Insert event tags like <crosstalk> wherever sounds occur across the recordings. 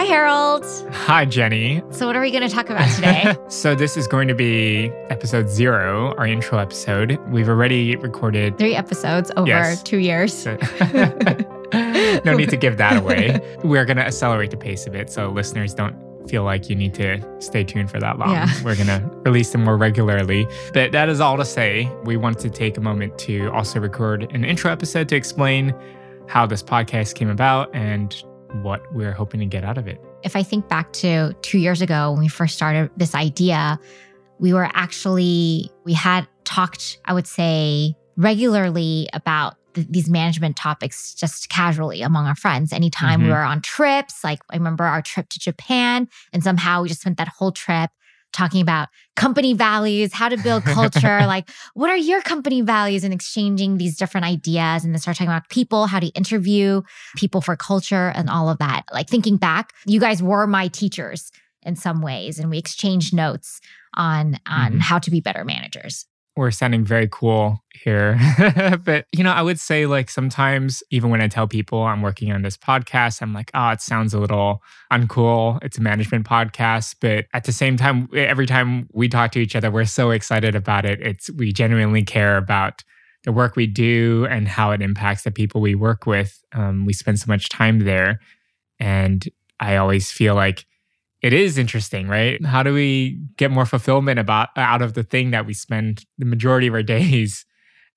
Hi, Harold. Hi, Jenny. So, what are we going to talk about today? <laughs> so, this is going to be episode zero, our intro episode. We've already recorded three episodes over yes. two years. <laughs> no need to give that away. <laughs> We're going to accelerate the pace of it so listeners don't feel like you need to stay tuned for that long. Yeah. We're going to release them more regularly. But that is all to say, we want to take a moment to also record an intro episode to explain how this podcast came about and what we're hoping to get out of it. If I think back to two years ago when we first started this idea, we were actually, we had talked, I would say, regularly about th- these management topics just casually among our friends. Anytime mm-hmm. we were on trips, like I remember our trip to Japan, and somehow we just spent that whole trip talking about company values, how to build culture, <laughs> like what are your company values and exchanging these different ideas and then start talking about people, how to interview people for culture and all of that. Like thinking back, you guys were my teachers in some ways and we exchanged notes on on mm-hmm. how to be better managers we're sounding very cool here. <laughs> but, you know, I would say like sometimes, even when I tell people I'm working on this podcast, I'm like, oh, it sounds a little uncool. It's a management podcast. But at the same time, every time we talk to each other, we're so excited about it. It's, we genuinely care about the work we do and how it impacts the people we work with. Um, we spend so much time there. And I always feel like it is interesting, right? How do we get more fulfillment about out of the thing that we spend the majority of our <laughs> days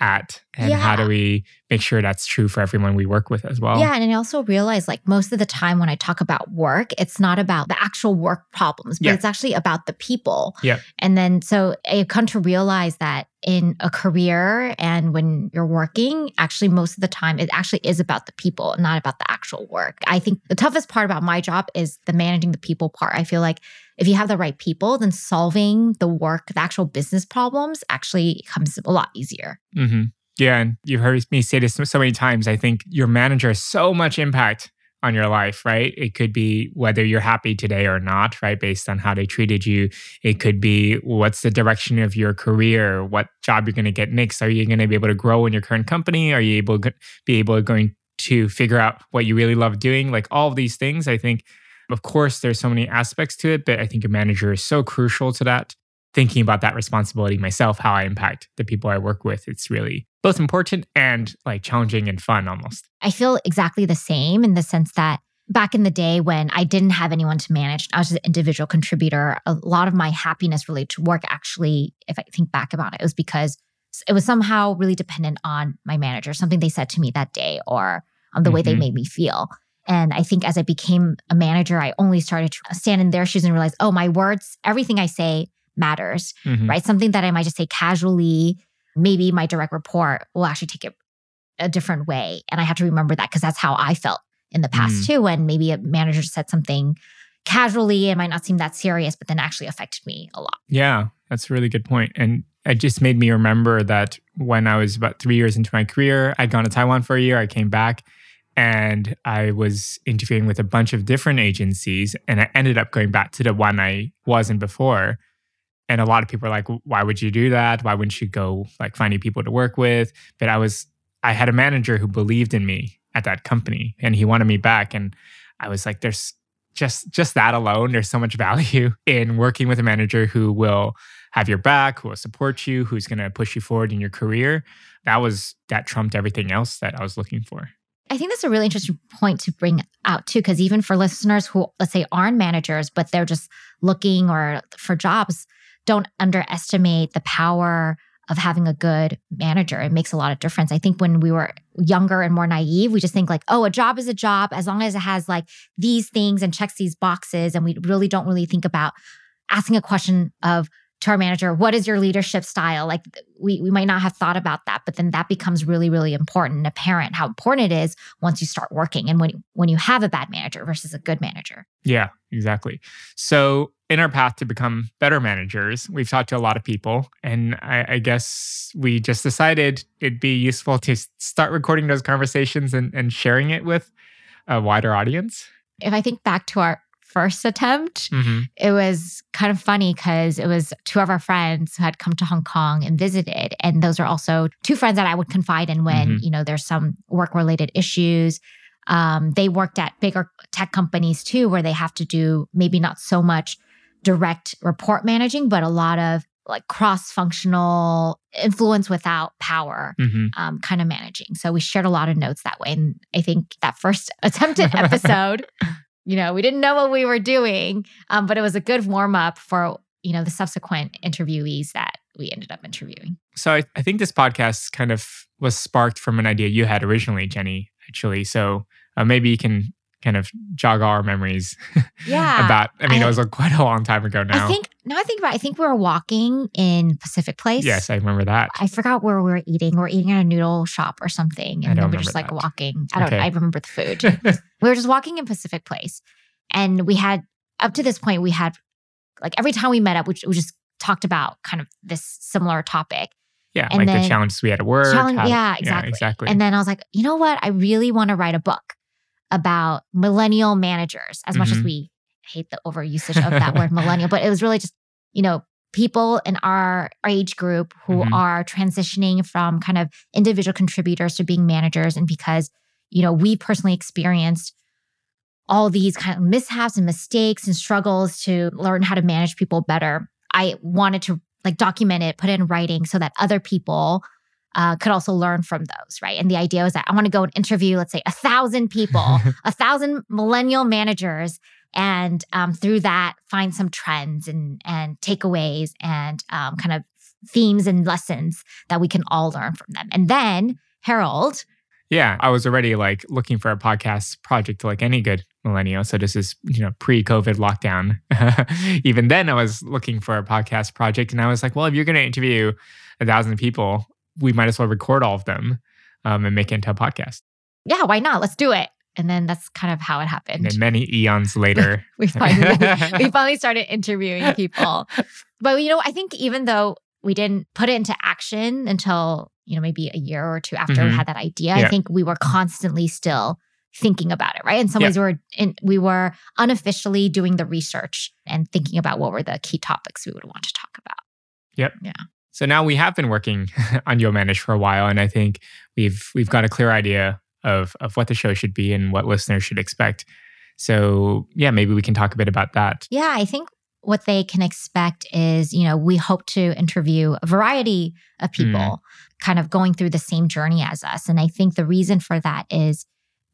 at and yeah. how do we make sure that's true for everyone we work with as well yeah and i also realize like most of the time when i talk about work it's not about the actual work problems but yeah. it's actually about the people yeah and then so i've come to realize that in a career and when you're working actually most of the time it actually is about the people not about the actual work i think the toughest part about my job is the managing the people part i feel like if you have the right people, then solving the work, the actual business problems actually comes a lot easier. Mm-hmm. Yeah. And you've heard me say this so many times. I think your manager has so much impact on your life, right? It could be whether you're happy today or not, right? Based on how they treated you. It could be what's the direction of your career, what job you're going to get next. Are you going to be able to grow in your current company? Are you able to be able to going to figure out what you really love doing? Like all of these things, I think of course, there's so many aspects to it, but I think a manager is so crucial to that. Thinking about that responsibility myself, how I impact the people I work with, it's really both important and like challenging and fun almost. I feel exactly the same in the sense that back in the day when I didn't have anyone to manage, I was just an individual contributor. A lot of my happiness related to work actually, if I think back about it, it was because it was somehow really dependent on my manager, something they said to me that day or on the mm-hmm. way they mm-hmm. made me feel. And I think as I became a manager, I only started to stand in their shoes and realize, oh, my words, everything I say matters, mm-hmm. right? Something that I might just say casually, maybe my direct report will actually take it a different way. And I have to remember that because that's how I felt in the past mm. too, when maybe a manager said something casually, it might not seem that serious, but then actually affected me a lot. Yeah, that's a really good point. And it just made me remember that when I was about three years into my career, I'd gone to Taiwan for a year, I came back and I was interviewing with a bunch of different agencies, and I ended up going back to the one I wasn't before. And a lot of people are like, "Why would you do that? Why wouldn't you go like finding people to work with?" But I was, I had a manager who believed in me at that company, and he wanted me back. And I was like, "There's just just that alone. There's so much <laughs> value in working with a manager who will have your back, who will support you, who's going to push you forward in your career." That was that trumped everything else that I was looking for. I think that's a really interesting point to bring out too, because even for listeners who, let's say, aren't managers, but they're just looking or for jobs, don't underestimate the power of having a good manager. It makes a lot of difference. I think when we were younger and more naive, we just think like, oh, a job is a job as long as it has like these things and checks these boxes. And we really don't really think about asking a question of, to our manager, what is your leadership style? Like we, we might not have thought about that, but then that becomes really, really important and apparent how important it is once you start working and when, when you have a bad manager versus a good manager. Yeah, exactly. So in our path to become better managers, we've talked to a lot of people, and I, I, guess we just decided it'd be useful to start recording those conversations and, and sharing it with a wider audience. If I think back to our first attempt, mm-hmm. it was kind of funny because it was two of our friends who had come to Hong Kong and visited. And those are also two friends that I would confide in when, mm-hmm. you know, there's some work related issues. Um, they worked at bigger tech companies too, where they have to do maybe not so much direct report managing, but a lot of like cross functional influence without power hmm um, kind of managing. So we shared a lot of notes that way. And I think that first <laughs> attempted <laughs> episode, you know, we didn't know what we were doing, um, but it was a good warm up for, you know, the subsequent interviewees that we ended up interviewing. So I, I think this podcast kind of was sparked from an idea you had originally, Jenny, actually. So uh, maybe you can kind of jog our memories <laughs> Yeah. about, I mean, I- it was a, quite a long time ago now. I think, now I think about it, I think we were walking in Pacific Place. yes, I remember that. I forgot where we were eating. We were eating at a noodle shop or something. And we were just like that. walking. I don't Okay. I remember the food. <laughs> we were just walking in Pacific Place. And we had, up to this point, we had, like every time we met up, we, we just talked about kind of this similar topic. yeah, and like the challenges we had at work. Challenge- how- yeah, exactly. exactly. And then I was like, you know what? I really want to write a book about millennial managers, as much as Mhm. Hate the overusage of that word millennial, but it was really just, you know, people in our age group who Mhm. are transitioning from kind of individual contributors to being managers. And because, you know, we personally experienced all these kind of mishaps and mistakes and struggles to learn how to manage people better. I wanted to like document it, put it in writing so that other people uh, could also learn from those, right? And the idea was that I want to go and interview, let's say, a thousand people, <laughs> a thousand millennial managers, and um, through that find some trends and and takeaways and um, kind of themes and lessons that we can all learn from them. And then Harold, Yeah, I was already like looking for a podcast project like any good millennial. So this is, you know, pre-COVID lockdown. <laughs> Even then I was looking for a podcast project and I was like, well, if you're going to interview a thousand people, we might as well record all of them um, and make it into a podcast. yeah, why not? Let's do it. And then that's kind of how it And happened. then many eons <laughs> later. <laughs> we finally we <laughs> finally started interviewing people. But you know, I think even though we didn't put it into action until, you know, maybe a year or two after we Mhm. had that idea, I think we were constantly still thinking about it, right? In some Yeah. ways we were in, we were unofficially doing the research and thinking about what were the key topics we would want to talk about. Yep. Yeah. So now we have been working on Yo Manage for a while, and I think we've we've got a clear idea of of what the show should be and what listeners should expect. So yeah, maybe we can talk a bit about that. Yeah, I think what they can expect is, you know, we hope to interview a variety of hmm. people kind of going through the same journey as us. And I think the reason for that is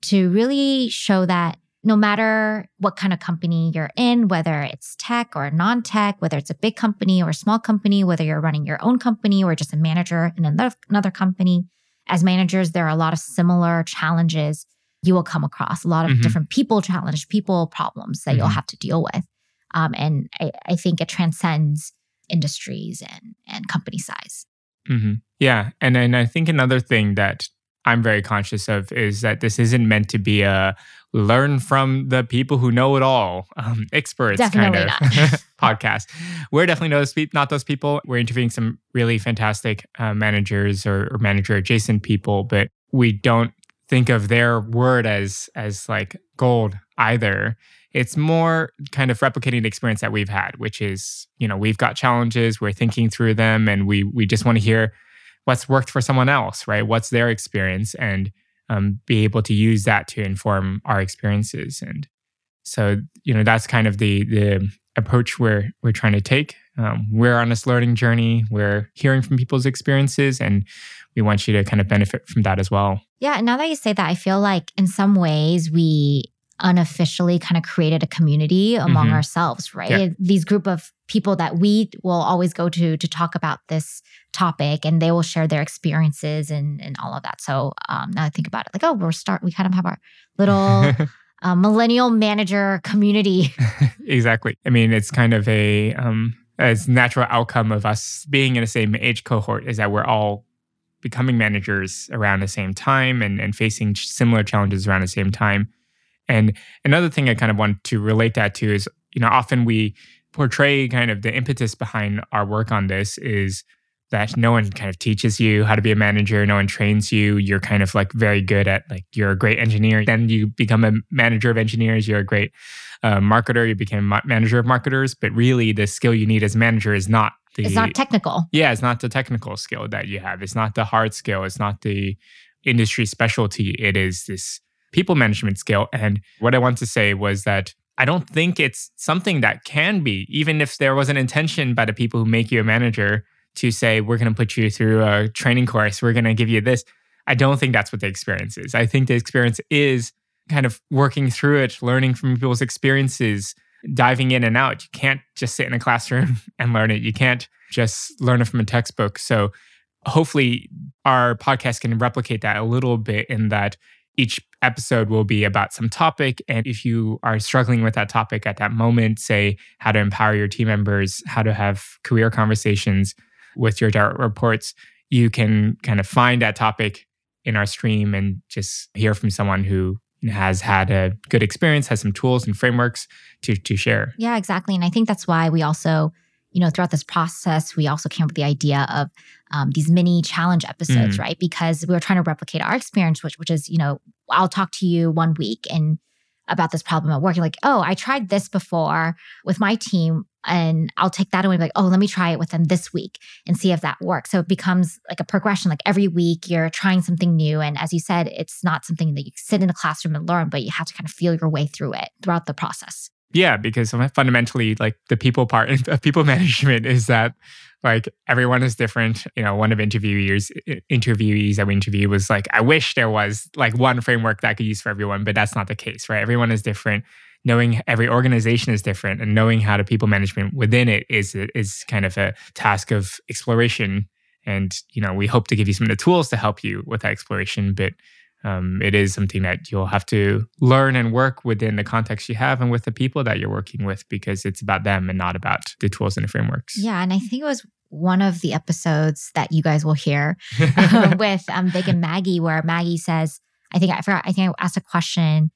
to really show that no matter what kind of company you're in, whether it's tech or non tech, whether it's a big company or a small company, whether you're running your own company or just a manager in another, another company, as managers, there are a lot of similar challenges you will come across, a lot of Mhm. different people challenge, people problems that you'll Mhm. have to deal with. Um, and I, I think it transcends industries and, and company size. hmm Yeah, and then I think another thing that I'm very conscious of is that this isn't meant to be a learn from the people who know it all, um, experts Definitely kind of <laughs> podcast. We're definitely those not those people. We're interviewing some really fantastic uh, managers or, or manager adjacent people, but we don't think of their word as as like gold either. It's more kind of replicating the experience that we've had, which is you know we've got challenges, we're thinking through them, and we we just want to hear what's worked for someone else, right? What's their experience, and um, be able to use that to inform our experiences. And so, you know, that's kind of the the approach we're we're trying to take. Um, we're on this learning journey. We're hearing from people's experiences, and we want you to kind of benefit from that as well. Yeah. Now that you say that, I feel like in some ways we unofficially kind of created a community among Mhm. ourselves, right? Yeah. These group of people that we will always go to to talk about this topic and they will share their experiences and, and all of that. So um, now I think about it like, oh, we're start, we kind of have our little <laughs> uh, millennial manager community. <laughs> <laughs> exactly. I mean, it's kind of a um, as natural outcome of us being in the same age cohort is that we're all becoming managers around the same time and, and facing similar challenges around the same time. And another thing I kind of want to relate that to is, you know, often we portray kind of the impetus behind our work on this is that no one kind of teaches you how to be a manager, no one trains you. You're kind of like very good at like you're a great engineer. Then you become a manager of engineers. You're a great uh, marketer. You became ma- manager of marketers. But really, the skill you need as manager is not the it's not technical. yeah, it's not the technical skill that you have. It's not the hard skill. It's not the industry specialty. It is this people management skill. And what I want to say was that I don't think it's something that can be, even if there was an intention by the people who make you a manager to say, we're going to put you through a training course, we're going to give you this. I don't think that's what the experience is. I think the experience is kind of working through it, learning from people's experiences, diving in and out. You can't just sit in a classroom <laughs> and learn it. You can't just learn it from a textbook. So hopefully our podcast can replicate that a little bit in that each episode will be about some topic. And if you are struggling with that topic at that moment, say how to empower your team members, how to have career conversations with your direct reports, you can kind of find that topic in our stream and just hear from someone who has had a good experience, has some tools and frameworks to to share. Yeah, exactly. And I think that's why we also, you know, throughout this process, we also came up with the idea of um, these mini challenge episodes, mm. right? Because we were trying to replicate our experience, which which is, you know, I'll talk to you one week and about this problem at work. You're like, oh, I tried this before with my team and I'll take that away like, oh, let me try it with them this week and see if that works. So it becomes like a progression. Like every week you're trying something new. And as you said, it's not something that you sit in a classroom and learn, but you have to kind of feel your way through it throughout the process. Yeah, because fundamentally, like the people part <laughs> of people <laughs> management is that like everyone is different. You know, one of interviewees interviewees that we interviewed was like, I wish there was like one framework that I could use for everyone, but that's not the case, right? Everyone is different. Knowing every organization is different and knowing how to people management within it is is kind of a task of exploration. And you know, we hope to give you some of the tools to help you with that exploration, but um, it is something that you'll have to learn and work within the context you have and with the people that you're working with because it's about them and not about the tools and the frameworks. Yeah. And I think it was one of the episodes that you guys will hear <laughs> uh, with um, Big and Maggie, where Maggie says, I think I forgot, I think I asked a question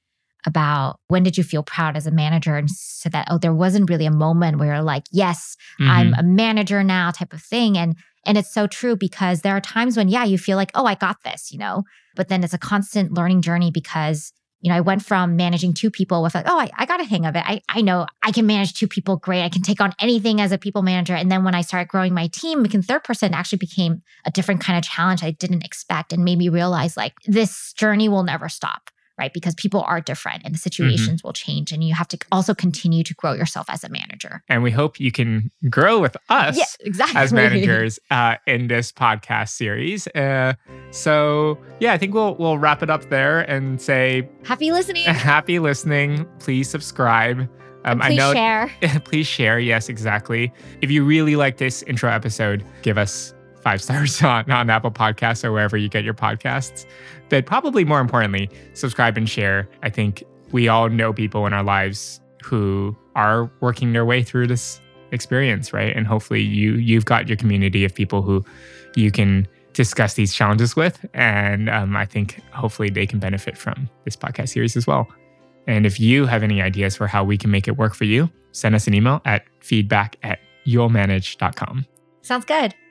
about when did you feel proud as a manager and said that, oh, there wasn't really a moment where you're like, yes, mm-hmm. I'm a manager now type of thing. And and it's so true because there are times when, yeah, you feel like, oh, I got this, you know, but then it's a constant learning journey because, you know, I went from managing two people with like, oh, I, I got a hang of it. I, I know I can manage two people great. I can take on anything as a people manager. And then when I started growing my team, becoming third person actually became a different kind of challenge I didn't expect and made me realize like this journey will never stop right? Because people are different and the mm-hmm. situations mm-hmm. will change. And you have to also continue to grow yourself as a manager. And we hope you can grow with us yeah, exactly. as managers uh, in this podcast series. Uh, so yeah, I think we'll we'll wrap it up there and say happy listening. <laughs> Happy listening. Please subscribe. Um, please I know, share. <laughs> please share. Yes, exactly. If you really like this intro episode, give us five stars <laughs> on, on Apple Podcasts or wherever you get your podcasts. But probably more importantly, subscribe and share. I think we all know people in our lives who are working their way through this experience, right? And hopefully you you've got your community of people who you can discuss these challenges with. And um, I think hopefully they can benefit from this podcast series as well. And if you have any ideas for how we can make it work for you, send us an email at feedback at you'llmanage.com. Sounds good.